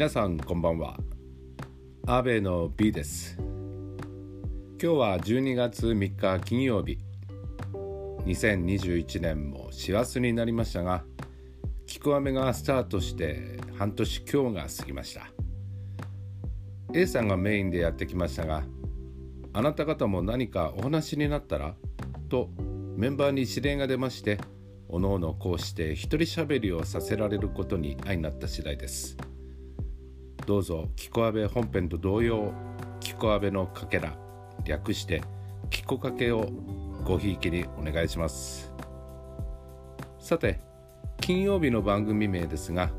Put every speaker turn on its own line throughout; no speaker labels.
皆さんこんばんは。アベの B です。今日は12月3日金曜日2021年も師走になりましたが聞く雨がスタートして半年今日が過ぎました。A さんがメインでやってきましたがあなた方も何かお話になったらとメンバーに指令が出ましておのおのこうして一人喋りをさせられることに相なった次第です。どうぞ。キコアベ本編と同様キコアベのかけら略してキコかけをごひいきにお願いします。さて金曜日の番組名ですが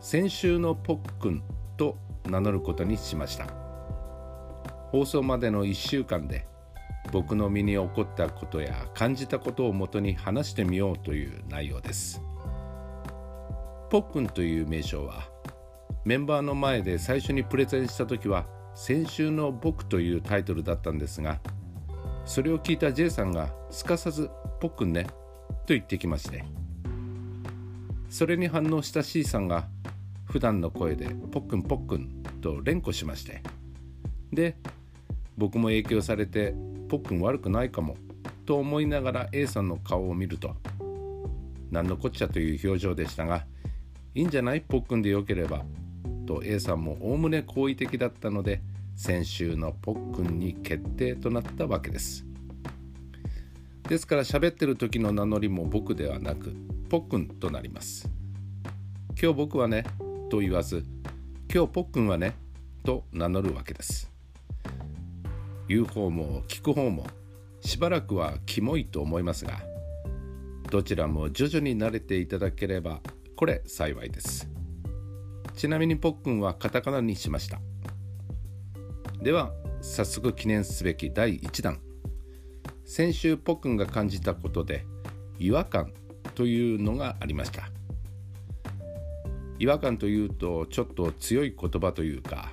先週のポックンと名乗ることにしました。放送までの1週間で僕の身に起こったことや感じたことをもとに話してみようという内容です。ポックンという名称はメンバーの前で最初にプレゼンした時は「先週の僕」というタイトルだったんですがそれを聞いた J さんがすかさず「ポックンね」と言ってきましてそれに反応した C さんが普段の声で「ポックンポックン」と連呼しましてで僕も影響されてぽっくん悪くないかもと思いながら A さんの顔を見ると何のこっちゃという表情でしたがいいんじゃない？ぽっくんでよければと A さんもおおむね好意的だったので先週のぽっくんに決定となったわけです。ですから喋ってる時の名乗りも僕ではなくぽっくんとなります。今日僕はねと言わず今日ぽっくんはねと名乗るわけです。言う方も聞く方もしばらくはキモいと思いますがどちらも徐々に慣れていただければこれ幸いです。ちなみにぽっくんはカタカナにしました。では早速記念すべき第1弾。先週ぽっくんが感じたことで違和感というのがありました。違和感というとちょっと強い言葉というか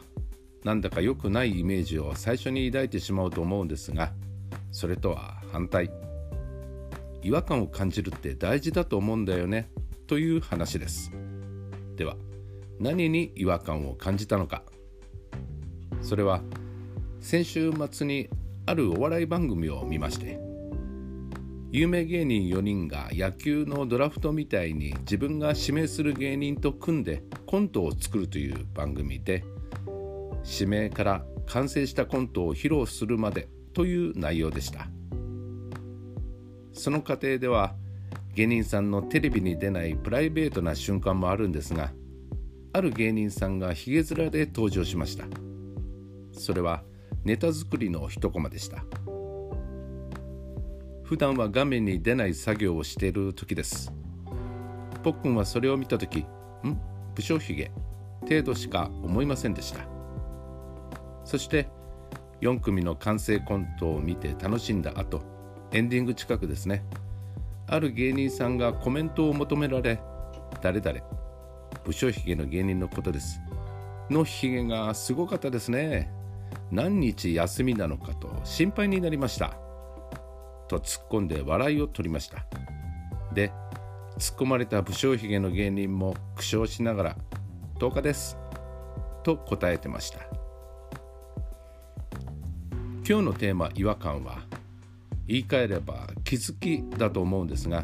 なんだか良くないイメージを最初に抱いてしまうと思うんですがそれとは反対。違和感を感じるって大事だと思うんだよねという話です。では何に違和感を感じたのか。それは先週末にあるお笑い番組を見まして有名芸人4人が野球のドラフトみたいに自分が指名する芸人と組んでコントを作るという番組で指名から完成したコントを披露するまでという内容でした。その過程では芸人さんのテレビに出ないプライベートな瞬間もあるんですがある芸人さんがひげ面で登場しました。それはネタ作りの一コマでした。普段は画面に出ない作業をしている時です。ぽっくんはそれを見た時ん？武将髭程度しか思いませんでした。そして4組の完成コントを見て楽しんだ後エンディング近くですね。ある芸人さんがコメントを求められ誰々武将髭の芸人のことです。のひげがすごかったですね。何日休みなのかと心配になりました。と突っ込んで笑いを取りました。で突っ込まれた武将髭の芸人も苦笑しながら10日です。と答えてました。今日のテーマ違和感は言い換えれば気づきだと思うんですが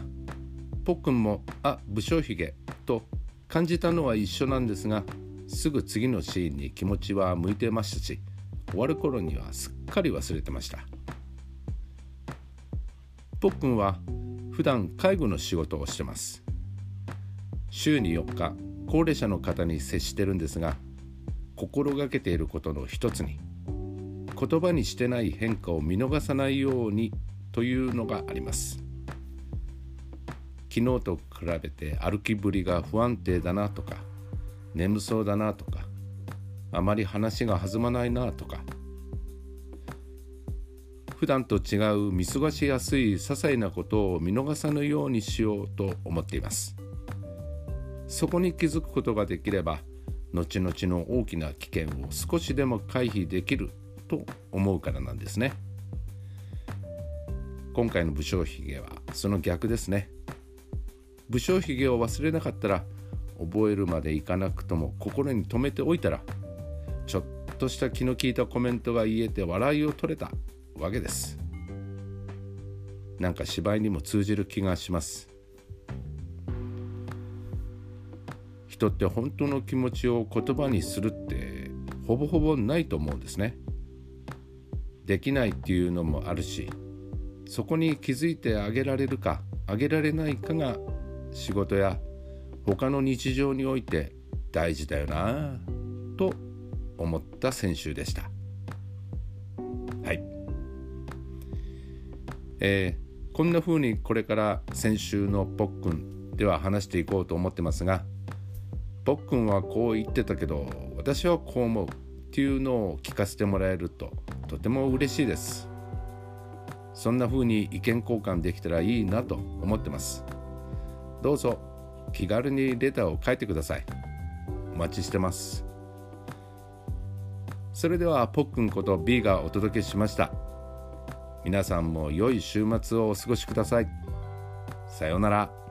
ぽっくんもあ武将髭と感じたのは一緒なんですがすぐ次のシーンに気持ちは向いてましたし終わる頃にはすっかり忘れてました。ぽっくんは普段介護の仕事をしてます。週に4日高齢者の方に接してるんですが心がけていることの一つに言葉にしてない変化を見逃さないようにというのがあります。昨日と比べて歩きぶりが不安定だなとか眠そうだなとかあまり話が弾まないなとか普段と違う見過ごしやすい些細なことを見逃さぬようにしようと思っています。そこに気づくことができれば後々の大きな危険を少しでも回避できると思うからなんですね。今回の武将髭はその逆ですね。武将髭を忘れなかったら覚えるまでいかなくとも心に留めておいたらちょっとした気の利いたコメントが言えて笑いを取れたわけです。なんか芝居にも通じる気がします。人って本当の気持ちを言葉にするってほぼほぼないと思うんですね。できないっていうのもあるしそこに気づいてあげられるかあげられないかが仕事や他の日常において大事だよなと思った先週でした。はい。えー、こんな風にこれから先週のぽっくんでは話していこうと思ってますがぽっくんはこう言ってたけど私はこう思うっていうのを聞かせてもらえるととても嬉しいです。そんな風に意見交換できたらいいなと思ってます。どうぞ。気軽にレターを書いてください。お待ちしてます。それではポックンこと B がお届けしました。皆さんも良い週末をお過ごしください。さようなら。